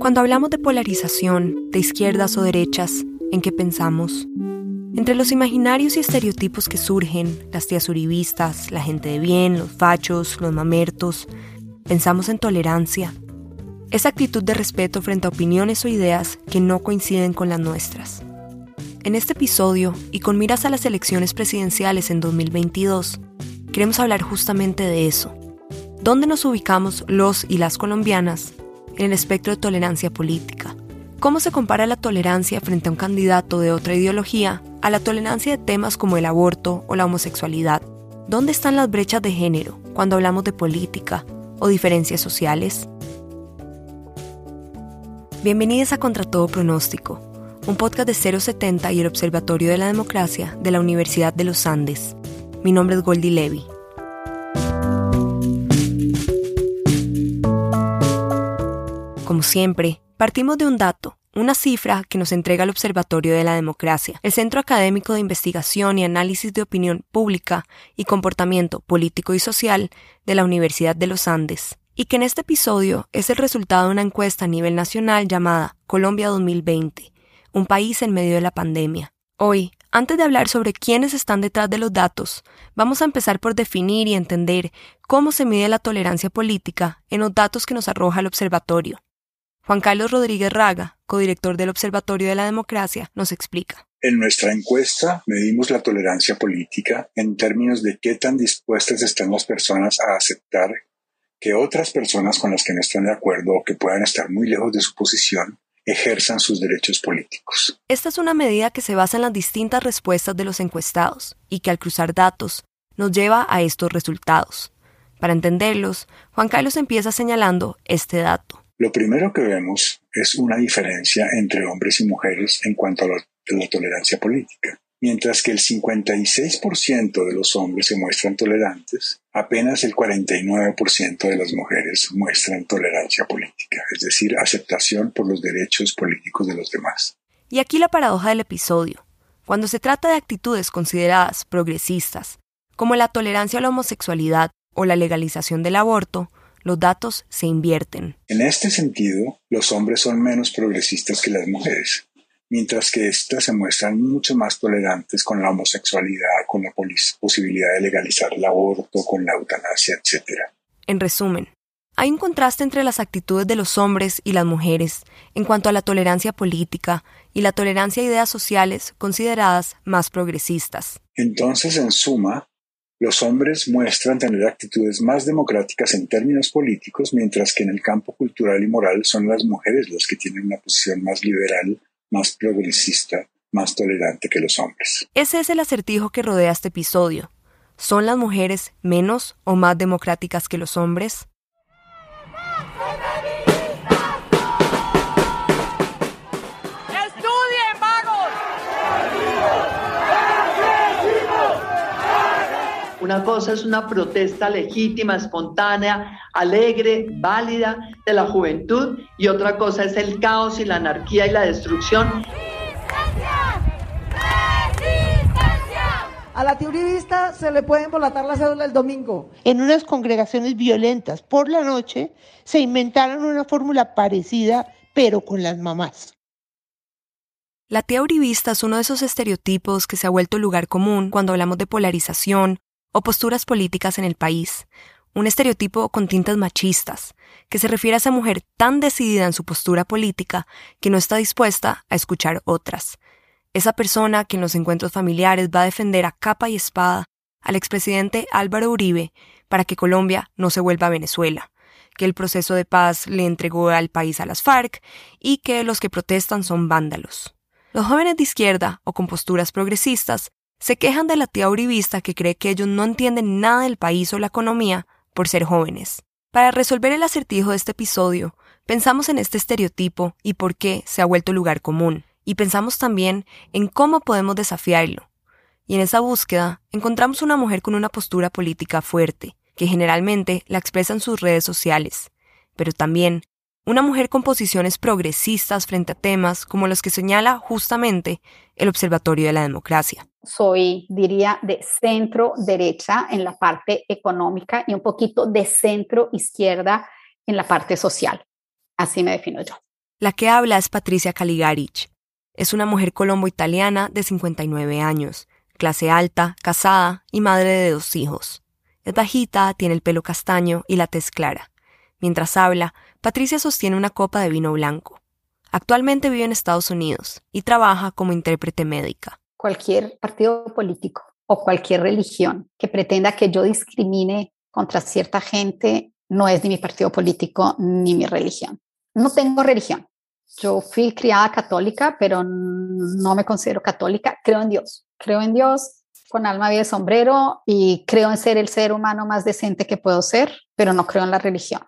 Cuando hablamos de polarización, de izquierdas o derechas, ¿en qué pensamos? Entre los imaginarios y estereotipos que surgen, las tías uribistas, la gente de bien, los fachos, los mamertos, pensamos en tolerancia, esa actitud de respeto frente a opiniones o ideas que no coinciden con las nuestras. En este episodio, y con miras a las elecciones presidenciales en 2022, queremos hablar justamente de eso. ¿Dónde nos ubicamos los y las colombianas en el espectro de tolerancia política? ¿Cómo se compara la tolerancia frente a un candidato de otra ideología a la tolerancia de temas como el aborto o la homosexualidad? ¿Dónde están las brechas de género cuando hablamos de política o diferencias sociales? Bienvenidos a Contra Todo Pronóstico, un podcast de 070 y el Observatorio de la Democracia de la Universidad de los Andes. Mi nombre es Goldie Levy. Como siempre, partimos de un dato, una cifra que nos entrega el Observatorio de la Democracia, el Centro Académico de Investigación y Análisis de Opinión Pública y Comportamiento Político y Social de la Universidad de los Andes y que en este episodio es el resultado de una encuesta a nivel nacional llamada Colombia 2020, un país en medio de la pandemia. Hoy, antes de hablar sobre quiénes están detrás de los datos, vamos a empezar por definir y entender cómo se mide la tolerancia política en los datos que nos arroja el observatorio. Juan Carlos Rodríguez Raga, codirector del Observatorio de la Democracia, nos explica. En nuestra encuesta medimos la tolerancia política en términos de qué tan dispuestas están las personas a aceptar que otras personas con las que no están de acuerdo o que puedan estar muy lejos de su posición ejerzan sus derechos políticos. Esta es una medida que se basa en las distintas respuestas de los encuestados y que al cruzar datos nos lleva a estos resultados. Para entenderlos, Juan Carlos empieza señalando este dato. Lo primero que vemos es una diferencia entre hombres y mujeres en cuanto a la, tolerancia política. Mientras que el 56% de los hombres se muestran tolerantes, apenas el 49% de las mujeres muestran tolerancia política, es decir, aceptación por los derechos políticos de los demás. Y aquí la paradoja del episodio. Cuando se trata de actitudes consideradas progresistas, como la tolerancia a la homosexualidad o la legalización del aborto, los datos se invierten. En este sentido, los hombres son menos progresistas que las mujeres mientras que éstas se muestran mucho más tolerantes con la homosexualidad, con la posibilidad de legalizar el aborto, con la eutanasia, etc. En resumen, hay un contraste entre las actitudes de los hombres y las mujeres en cuanto a la tolerancia política y la tolerancia a ideas sociales consideradas más progresistas. Entonces, en suma, los hombres muestran tener actitudes más democráticas en términos políticos, mientras que en el campo cultural y moral son las mujeres las que tienen una posición más liberal más progresista, más tolerante que los hombres. Ese es el acertijo que rodea este episodio. ¿Son las mujeres menos o más democráticas que los hombres? Una cosa es una protesta legítima, espontánea, alegre, válida de la juventud y otra cosa es el caos y la anarquía y la destrucción. A la teorista se le puede embolatar la cédula el domingo. En unas congregaciones violentas por la noche se inventaron una fórmula parecida, pero con las mamás. La tía uribista es uno de esos estereotipos que se ha vuelto lugar común cuando hablamos de polarización o posturas políticas en el país, un estereotipo con tintas machistas, que se refiere a esa mujer tan decidida en su postura política que no está dispuesta a escuchar otras. Esa persona que en los encuentros familiares va a defender a capa y espada al expresidente Álvaro Uribe para que Colombia no se vuelva a Venezuela, que el proceso de paz le entregó al país a las FARC y que los que protestan son vándalos. Los jóvenes de izquierda o con posturas progresistas se quejan de la tía uribista que cree que ellos no entienden nada del país o la economía por ser jóvenes. Para resolver el acertijo de este episodio, pensamos en este estereotipo y por qué se ha vuelto lugar común, y pensamos también en cómo podemos desafiarlo. Y en esa búsqueda encontramos una mujer con una postura política fuerte, que generalmente la expresa en sus redes sociales, pero también una mujer con posiciones progresistas frente a temas como los que señala justamente el Observatorio de la Democracia. Soy, diría, de centro derecha en la parte económica y un poquito de centro izquierda en la parte social. Así me defino yo. La que habla es Patricia Caligaric. Es una mujer colombo-italiana de 59 años, clase alta, casada y madre de dos hijos. Es bajita, tiene el pelo castaño y la tez clara. Mientras habla, Patricia sostiene una copa de vino blanco. Actualmente vive en Estados Unidos y trabaja como intérprete médica. Cualquier partido político o cualquier religión que pretenda que yo discrimine contra cierta gente no es ni mi partido político ni mi religión. No tengo religión. Yo fui criada católica, pero no me considero católica. Creo en Dios. Creo en Dios con alma, vida y sombrero y creo en ser el ser humano más decente que puedo ser, pero no creo en la religión.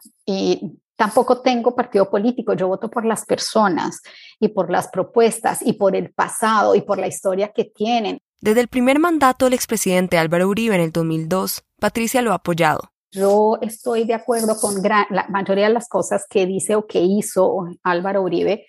Tampoco tengo partido político. Yo voto por las personas y por las propuestas y por el pasado y por la historia que tienen. Desde el primer mandato del expresidente Álvaro Uribe en el 2002, Patricia lo ha apoyado. Yo estoy de acuerdo con la mayoría de las cosas que dice o que hizo Álvaro Uribe,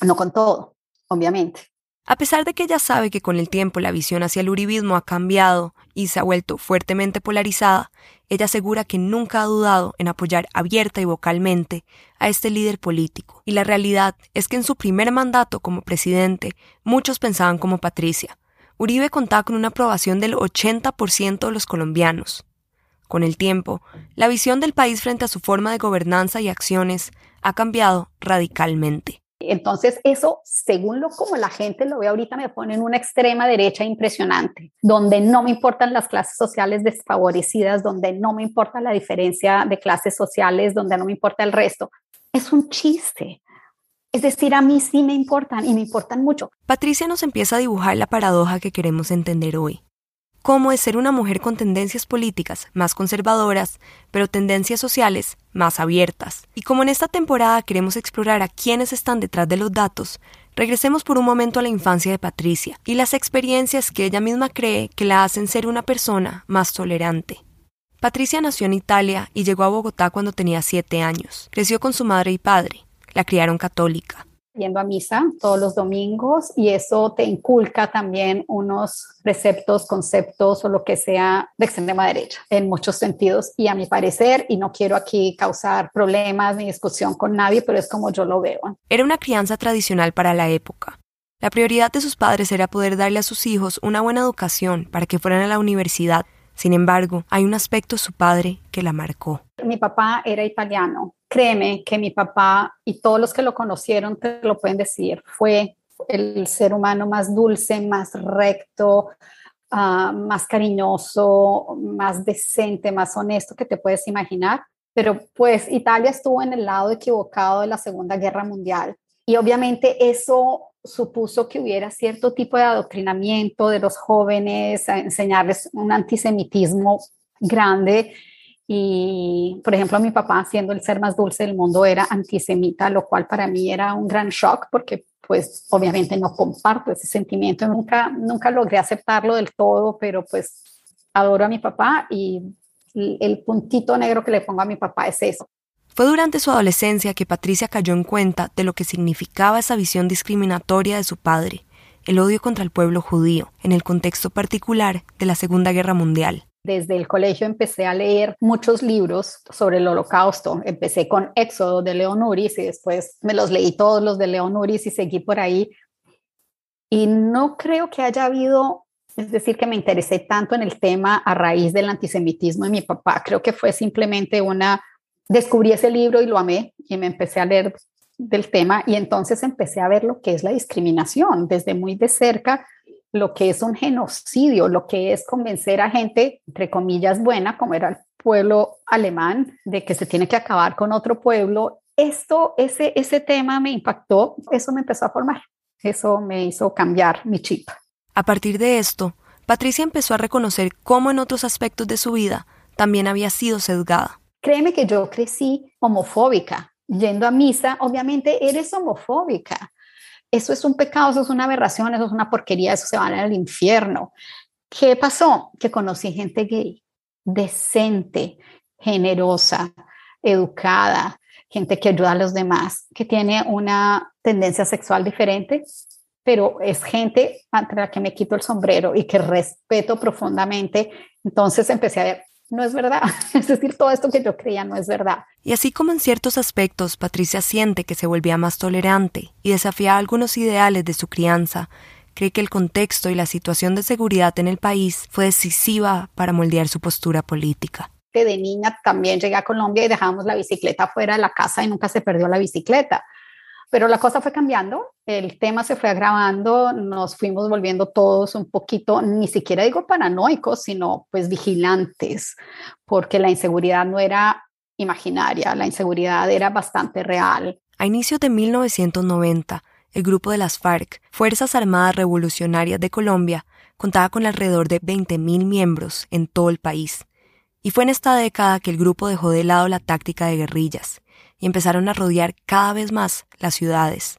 no con todo, obviamente. A pesar de que ella sabe que con el tiempo la visión hacia el uribismo ha cambiado y se ha vuelto fuertemente polarizada, ella asegura que nunca ha dudado en apoyar abierta y vocalmente a este líder político. Y la realidad es que en su primer mandato como presidente, muchos pensaban como Patricia. Uribe contaba con una aprobación del 80% de los colombianos. Con el tiempo, la visión del país frente a su forma de gobernanza y acciones ha cambiado radicalmente. Entonces, eso, según lo como la gente lo ve ahorita, me pone en una extrema derecha impresionante, donde no me importan las clases sociales desfavorecidas, donde no me importa la diferencia de clases sociales, donde no me importa el resto. Es un chiste. Es decir, a mí sí me importan y me importan mucho. Patricia nos empieza a dibujar la paradoja que queremos entender hoy cómo es ser una mujer con tendencias políticas más conservadoras, pero tendencias sociales más abiertas. Y como en esta temporada queremos explorar a quiénes están detrás de los datos, regresemos por un momento a la infancia de Patricia y las experiencias que ella misma cree que la hacen ser una persona más tolerante. Patricia nació en Italia y llegó a Bogotá cuando tenía siete años. Creció con su madre y padre. La criaron católica yendo a misa todos los domingos y eso te inculca también unos preceptos, conceptos o lo que sea de extrema derecha en muchos sentidos y a mi parecer, y no quiero aquí causar problemas ni discusión con nadie, pero es como yo lo veo. Era una crianza tradicional para la época. La prioridad de sus padres era poder darle a sus hijos una buena educación para que fueran a la universidad. Sin embargo, hay un aspecto su padre que la marcó. Mi papá era italiano créeme que mi papá y todos los que lo conocieron te lo pueden decir, fue el ser humano más dulce, más recto, ah, más cariñoso, más decente, más honesto que te puedes imaginar. Pero pues Italia estuvo en el lado equivocado de la Segunda Guerra Mundial y obviamente eso supuso que hubiera cierto tipo de adoctrinamiento de los jóvenes, a enseñarles un antisemitismo grande y, por ejemplo, mi papá, siendo el ser más dulce del mundo, era antisemita, lo cual para mí era un gran shock porque, pues, obviamente no comparto ese sentimiento. Nunca, nunca logré aceptarlo del todo, pero pues adoro a mi papá y el puntito negro que le pongo a mi papá es eso. Fue durante su adolescencia que Patricia cayó en cuenta de lo que significaba esa visión discriminatoria de su padre, el odio contra el pueblo judío, en el contexto particular de la Segunda Guerra Mundial. Desde el colegio empecé a leer muchos libros sobre el holocausto. Empecé con Éxodo de León Uris y después me los leí todos los de León Uris y seguí por ahí. Y no creo que haya habido, es decir, que me interesé tanto en el tema a raíz del antisemitismo de mi papá. Creo que fue simplemente una, descubrí ese libro y lo amé y me empecé a leer del tema y entonces empecé a ver lo que es la discriminación desde muy de cerca lo que es un genocidio, lo que es convencer a gente, entre comillas, buena, como era el pueblo alemán, de que se tiene que acabar con otro pueblo. Esto, ese, ese tema me impactó, eso me empezó a formar, eso me hizo cambiar mi chip. A partir de esto, Patricia empezó a reconocer cómo en otros aspectos de su vida también había sido sesgada. Créeme que yo crecí homofóbica. Yendo a misa, obviamente eres homofóbica eso es un pecado, eso es una aberración, eso es una porquería, eso se va al infierno. ¿Qué pasó? Que conocí gente gay, decente, generosa, educada, gente que ayuda a los demás, que tiene una tendencia sexual diferente, pero es gente ante la que me quito el sombrero y que respeto profundamente. Entonces empecé a no es verdad. Es decir, todo esto que yo creía no es verdad. Y así como en ciertos aspectos Patricia siente que se volvía más tolerante y desafiaba algunos ideales de su crianza, cree que el contexto y la situación de seguridad en el país fue decisiva para moldear su postura política. De niña también llegué a Colombia y dejamos la bicicleta fuera de la casa y nunca se perdió la bicicleta. Pero la cosa fue cambiando, el tema se fue agravando, nos fuimos volviendo todos un poquito, ni siquiera digo paranoicos, sino pues vigilantes, porque la inseguridad no era imaginaria, la inseguridad era bastante real. A inicios de 1990, el grupo de las FARC, Fuerzas Armadas Revolucionarias de Colombia, contaba con alrededor de 20.000 miembros en todo el país. Y fue en esta década que el grupo dejó de lado la táctica de guerrillas y empezaron a rodear cada vez más las ciudades.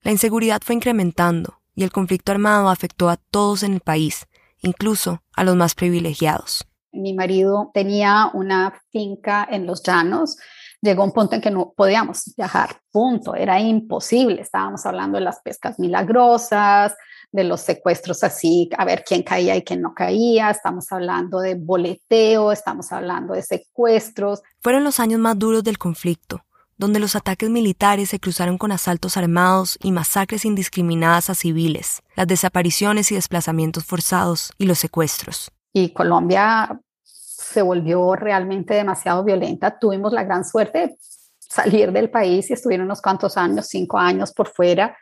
La inseguridad fue incrementando y el conflicto armado afectó a todos en el país, incluso a los más privilegiados. Mi marido tenía una finca en los llanos. Llegó un punto en que no podíamos viajar, punto, era imposible. Estábamos hablando de las pescas milagrosas, de los secuestros así, a ver quién caía y quién no caía, estamos hablando de boleteo, estamos hablando de secuestros. Fueron los años más duros del conflicto, donde los ataques militares se cruzaron con asaltos armados y masacres indiscriminadas a civiles, las desapariciones y desplazamientos forzados y los secuestros. Y Colombia se volvió realmente demasiado violenta. Tuvimos la gran suerte de salir del país y estuvieron unos cuantos años, cinco años por fuera.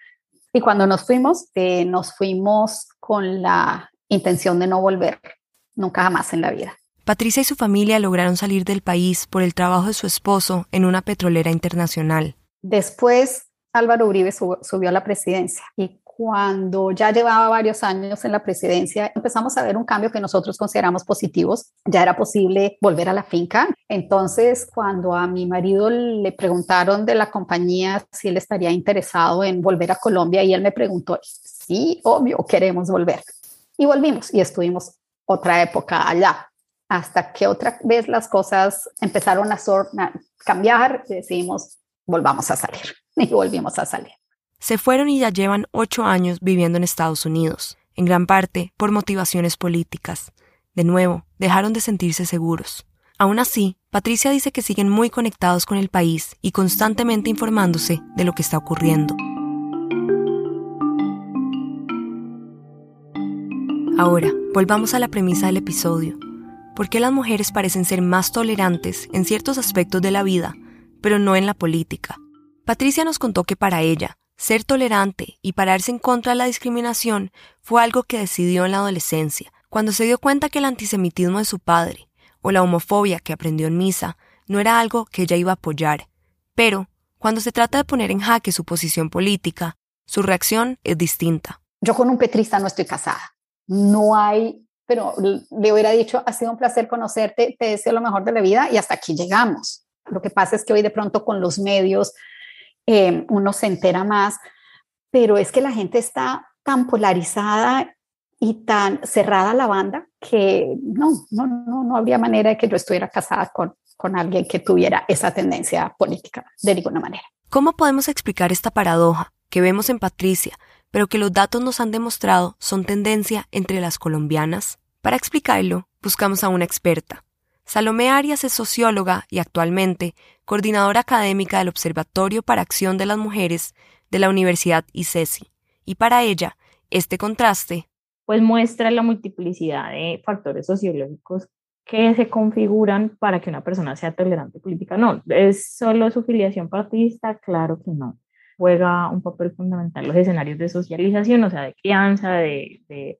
Y cuando nos fuimos, eh, nos fuimos con la intención de no volver nunca jamás en la vida. Patricia y su familia lograron salir del país por el trabajo de su esposo en una petrolera internacional. Después, Álvaro Uribe subió a la presidencia y cuando ya llevaba varios años en la presidencia, empezamos a ver un cambio que nosotros consideramos positivos. Ya era posible volver a la finca. Entonces, cuando a mi marido le preguntaron de la compañía si él estaría interesado en volver a Colombia, y él me preguntó, sí, obvio, queremos volver. Y volvimos y estuvimos otra época allá hasta que otra vez las cosas empezaron a, cambiar decidimos, volvamos a salir. Y volvimos a salir. Se fueron y ya llevan ocho años viviendo en Estados Unidos, en gran parte por motivaciones políticas. De nuevo, dejaron de sentirse seguros. Aún así, Patricia dice que siguen muy conectados con el país y constantemente informándose de lo que está ocurriendo. Ahora, volvamos a la premisa del episodio. ¿Por qué las mujeres parecen ser más tolerantes en ciertos aspectos de la vida, pero no en la política? Patricia nos contó que para ella, ser tolerante y pararse en contra de la discriminación fue algo que decidió en la adolescencia, cuando se dio cuenta que el antisemitismo de su padre o la homofobia que aprendió en misa no era algo que ella iba a apoyar. Pero, cuando se trata de poner en jaque su posición política, su reacción es distinta. Yo con un petrista no estoy casada. No hay pero le hubiera dicho, ha sido un placer conocerte, te deseo lo mejor de la vida y hasta aquí llegamos. Lo que pasa es que hoy de pronto con los medios eh, uno se entera más, pero es que la gente está tan polarizada y tan cerrada la banda que no, no, no, no habría manera de que yo estuviera casada con, con alguien que tuviera esa tendencia política de ninguna manera. ¿Cómo podemos explicar esta paradoja que vemos en Patricia, pero que los datos nos han demostrado son tendencia entre las colombianas? Para explicarlo, buscamos a una experta. Salomé Arias es socióloga y actualmente coordinadora académica del Observatorio para Acción de las Mujeres de la Universidad ICESI. Y para ella, este contraste pues muestra la multiplicidad de factores sociológicos que se configuran para que una persona sea tolerante política. No, ¿es solo su filiación partidista? Claro que no juega un papel fundamental los escenarios de socialización, o sea, de crianza, de,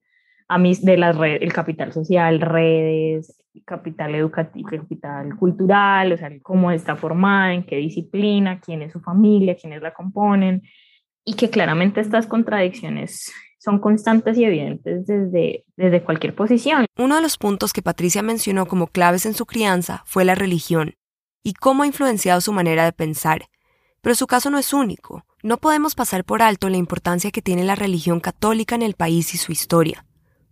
de las redes, el capital social, redes, capital educativo, capital cultural, o sea, cómo está formada, en qué disciplina, quién es su familia, quiénes la componen, y que claramente estas contradicciones son constantes y evidentes desde, desde cualquier posición. Uno de los puntos que Patricia mencionó como claves en su crianza fue la religión y cómo ha influenciado su manera de pensar, pero su caso no es único. No podemos pasar por alto la importancia que tiene la religión católica en el país y su historia.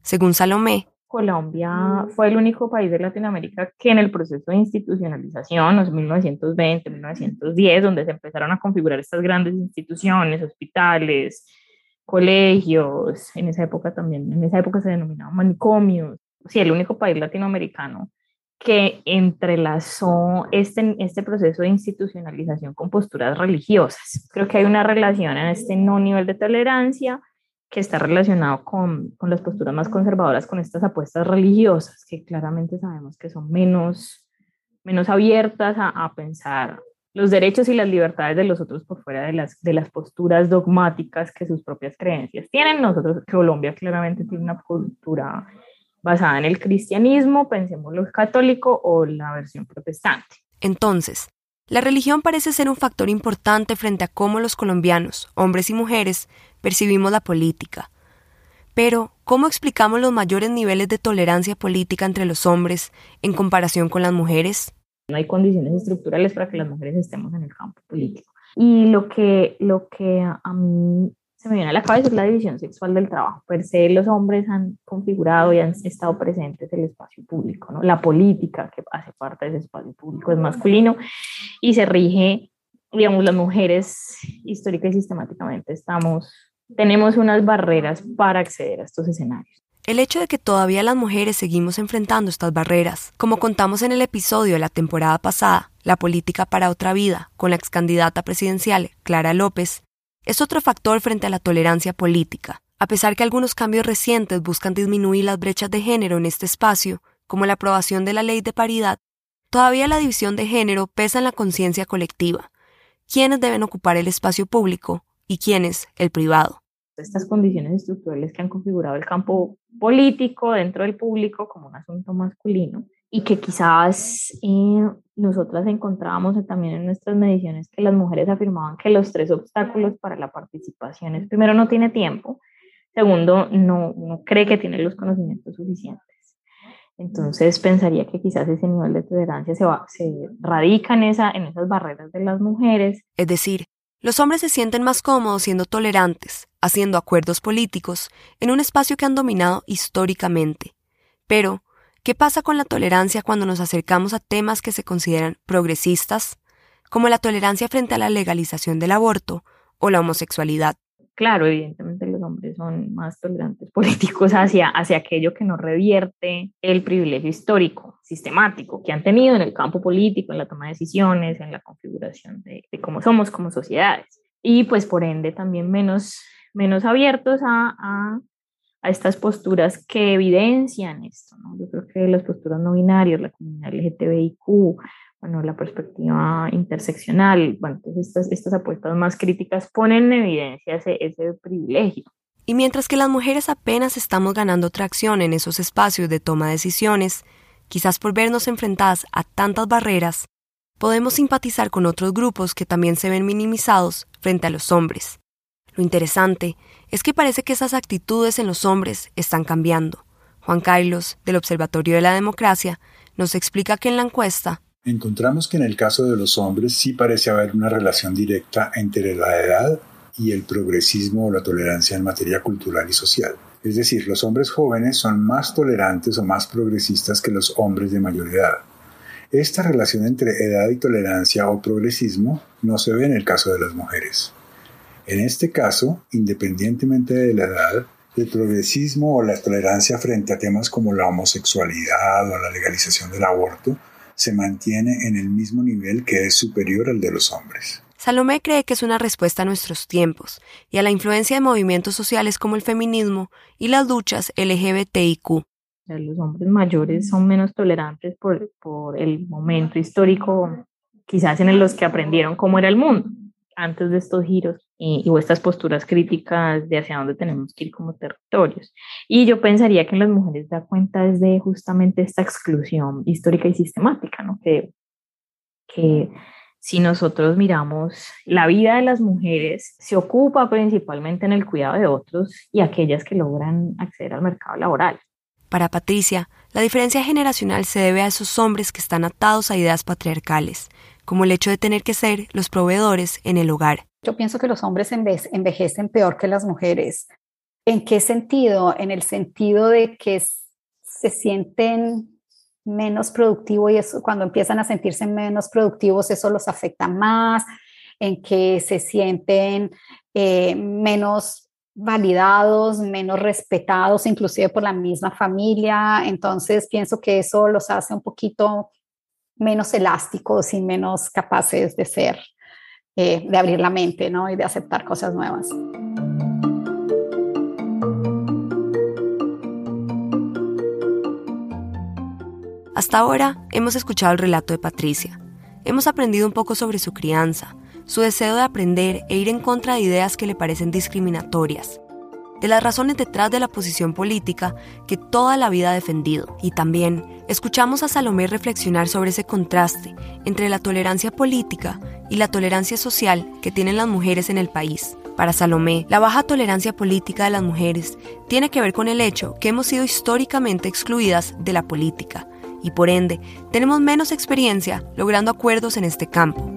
Según Salomé, Colombia fue el único país de Latinoamérica que en el proceso de institucionalización, en 1920, 1910, donde se empezaron a configurar estas grandes instituciones, hospitales, colegios, en esa época también, en esa época se denominaban manicomios, sí, el único país latinoamericano que entrelazó este, este proceso de institucionalización con posturas religiosas. Creo que hay una relación en este no nivel de tolerancia que está relacionado con, con las posturas más conservadoras, con estas apuestas religiosas, que claramente sabemos que son menos, menos abiertas a, a pensar los derechos y las libertades de los otros por fuera de las, de las posturas dogmáticas que sus propias creencias tienen. Nosotros, Colombia claramente tiene una cultura basada en el cristianismo, pensemos lo católico o la versión protestante. Entonces, la religión parece ser un factor importante frente a cómo los colombianos, hombres y mujeres, percibimos la política. Pero, ¿cómo explicamos los mayores niveles de tolerancia política entre los hombres en comparación con las mujeres? No hay condiciones estructurales para que las mujeres estemos en el campo político. Y lo que, lo que a mí se me viene a la cabeza es la división sexual del trabajo. Per se, los hombres han configurado y han estado presentes en el espacio público, ¿no? La política que hace parte de ese espacio público es masculino y se rige, digamos, las mujeres histórica y sistemáticamente estamos, tenemos unas barreras para acceder a estos escenarios. El hecho de que todavía las mujeres seguimos enfrentando estas barreras, como contamos en el episodio de la temporada pasada, La política para otra vida, con la ex candidata presidencial Clara López, es otro factor frente a la tolerancia política. A pesar que algunos cambios recientes buscan disminuir las brechas de género en este espacio, como la aprobación de la ley de paridad, todavía la división de género pesa en la conciencia colectiva. ¿Quiénes deben ocupar el espacio público y quiénes el privado? Estas condiciones estructurales que han configurado el campo político dentro del público como un asunto masculino y que quizás eh, nosotras encontrábamos también en nuestras mediciones que las mujeres afirmaban que los tres obstáculos para la participación es, primero, no tiene tiempo, segundo, no, cree que tiene los conocimientos suficientes. Entonces pensaría que quizás ese nivel de tolerancia se, va, se radica en, esa, en esas barreras de las mujeres. Es decir, los hombres se sienten más cómodos siendo tolerantes, haciendo acuerdos políticos en un espacio que han dominado históricamente. Pero, ¿Qué pasa con la tolerancia cuando nos acercamos a temas que se consideran progresistas, como la tolerancia frente a la legalización del aborto o la homosexualidad? Claro, evidentemente los hombres son más tolerantes políticos hacia, hacia aquello que no revierte el privilegio histórico, sistemático, que han tenido en el campo político, en la toma de decisiones, en la configuración de, cómo somos como sociedades. Y pues por ende también menos, menos abiertos a estas posturas que evidencian esto. ¿no? Yo creo que las posturas no binarias, la comunidad LGTBIQ, bueno, la perspectiva interseccional, bueno, entonces estas, estas apuestas más críticas ponen en evidencia ese, ese privilegio. Y mientras que las mujeres apenas estamos ganando tracción en esos espacios de toma de decisiones, quizás por vernos enfrentadas a tantas barreras, podemos simpatizar con otros grupos que también se ven minimizados frente a los hombres. Lo interesante es que parece que esas actitudes en los hombres están cambiando. Juan Carlos, del Observatorio de la Democracia, nos explica que en la encuesta encontramos que en el caso de los hombres sí parece haber una relación directa entre la edad y el progresismo o la tolerancia en materia cultural y social. Es decir, los hombres jóvenes son más tolerantes o más progresistas que los hombres de mayor edad. Esta relación entre edad y tolerancia o progresismo no se ve en el caso de las mujeres. En este caso, independientemente de la edad, el progresismo o la tolerancia frente a temas como la homosexualidad o la legalización del aborto se mantiene en el mismo nivel que es superior al de los hombres. Salomé cree que es una respuesta a nuestros tiempos y a la influencia de movimientos sociales como el feminismo y las luchas LGBTIQ. Los hombres mayores son menos tolerantes por, por el momento histórico, quizás en los que aprendieron cómo era el mundo antes de estos giros y, o estas posturas críticas de hacia dónde tenemos que ir como territorios. Y yo pensaría que en las mujeres da cuenta desde justamente esta exclusión histórica y sistemática, ¿no? Que, que si nosotros miramos la vida de las mujeres, se ocupa principalmente en el cuidado de otros y aquellas que logran acceder al mercado laboral. Para Patricia, la diferencia generacional se debe a esos hombres que están atados a ideas patriarcales, como el hecho de tener que ser los proveedores en el hogar. Yo pienso que los hombres envejecen peor que las mujeres. ¿En qué sentido? En el sentido de que se sienten menos productivos y eso, cuando empiezan a sentirse menos productivos, eso los afecta más, en que se sienten eh, menos validados, menos respetados, inclusive por la misma familia. Entonces pienso que eso los hace un poquito menos elásticos y menos capaces de ser, eh, de abrir la mente ¿no? y de aceptar cosas nuevas. Hasta ahora hemos escuchado el relato de Patricia. Hemos aprendido un poco sobre su crianza, su deseo de aprender e ir en contra de ideas que le parecen discriminatorias, de las razones detrás de la posición política que toda la vida ha defendido. Y también escuchamos a Salomé reflexionar sobre ese contraste entre la tolerancia política y la tolerancia social que tienen las mujeres en el país. Para Salomé, la baja tolerancia política de las mujeres tiene que ver con el hecho que hemos sido históricamente excluidas de la política y por ende tenemos menos experiencia logrando acuerdos en este campo.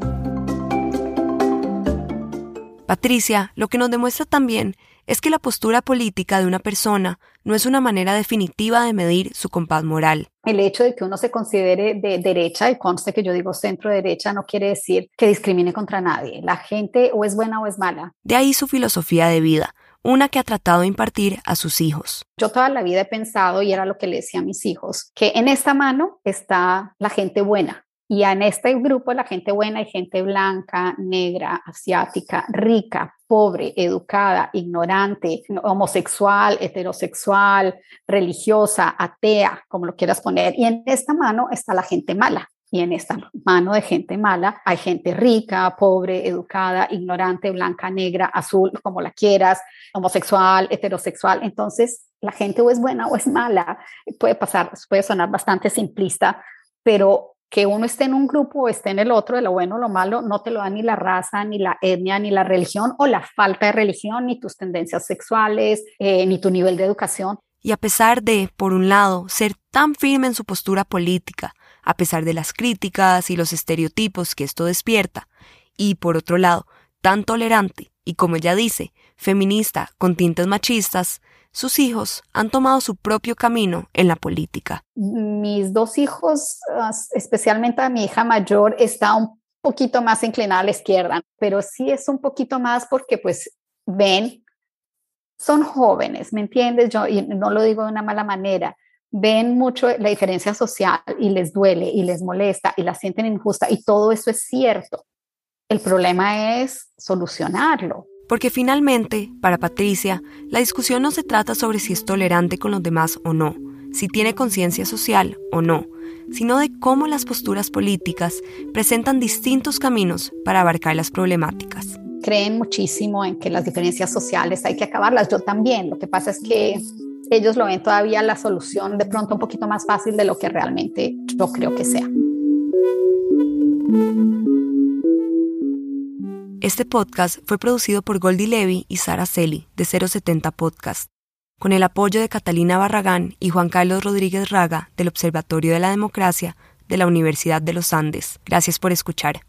Patricia lo que nos demuestra también es que la postura política de una persona no es una manera definitiva de medir su compás moral. El hecho de que uno se considere de derecha, y conste que yo digo centro derecha, no quiere decir que discrimine contra nadie. La gente o es buena o es mala. De ahí su filosofía de vida, una que ha tratado de impartir a sus hijos. Yo toda la vida he pensado, y era lo que le decía a mis hijos, que en esta mano está la gente buena, y en este grupo la gente buena hay gente blanca, negra, asiática, rica, pobre, educada, ignorante, homosexual, heterosexual, religiosa, atea, como lo quieras poner. Y en esta mano está la gente mala. Y en esta mano de gente mala hay gente rica, pobre, educada, ignorante, blanca, negra, azul, como la quieras, homosexual, heterosexual. Entonces, la gente o es buena o es mala. Puede pasar, puede sonar bastante simplista, pero que uno esté en un grupo o esté en el otro, de lo bueno o lo malo, no te lo da ni la raza, ni la etnia, ni la religión o la falta de religión, ni tus tendencias sexuales, eh, ni tu nivel de educación. Y a pesar de, por un lado, ser tan firme en su postura política, a pesar de las críticas y los estereotipos que esto despierta, y por otro lado, tan tolerante y, como ella dice, feminista con tintes machistas, sus hijos han tomado su propio camino en la política. Mis dos hijos, especialmente mi hija mayor, está un poquito más inclinada a la izquierda, pero sí es un poquito más porque pues ven, son jóvenes, ¿me entiendes? Yo y no lo digo de una mala manera, ven mucho la diferencia social y les duele y les molesta y la sienten injusta y todo eso es cierto. El problema es solucionarlo. Porque finalmente, para Patricia, la discusión no se trata sobre si es tolerante con los demás o no, si tiene conciencia social o no, sino de cómo las posturas políticas presentan distintos caminos para abarcar las problemáticas. Creen muchísimo en que las diferencias sociales hay que acabarlas, yo también, lo que pasa es que ellos lo ven todavía la solución de pronto un poquito más fácil de lo que realmente yo creo que sea. Este podcast fue producido por Goldie Levy y Sara Celi de 070 Podcast, con el apoyo de Catalina Barragán y Juan Carlos Rodríguez Raga del Observatorio de la Democracia de la Universidad de los Andes. Gracias por escuchar.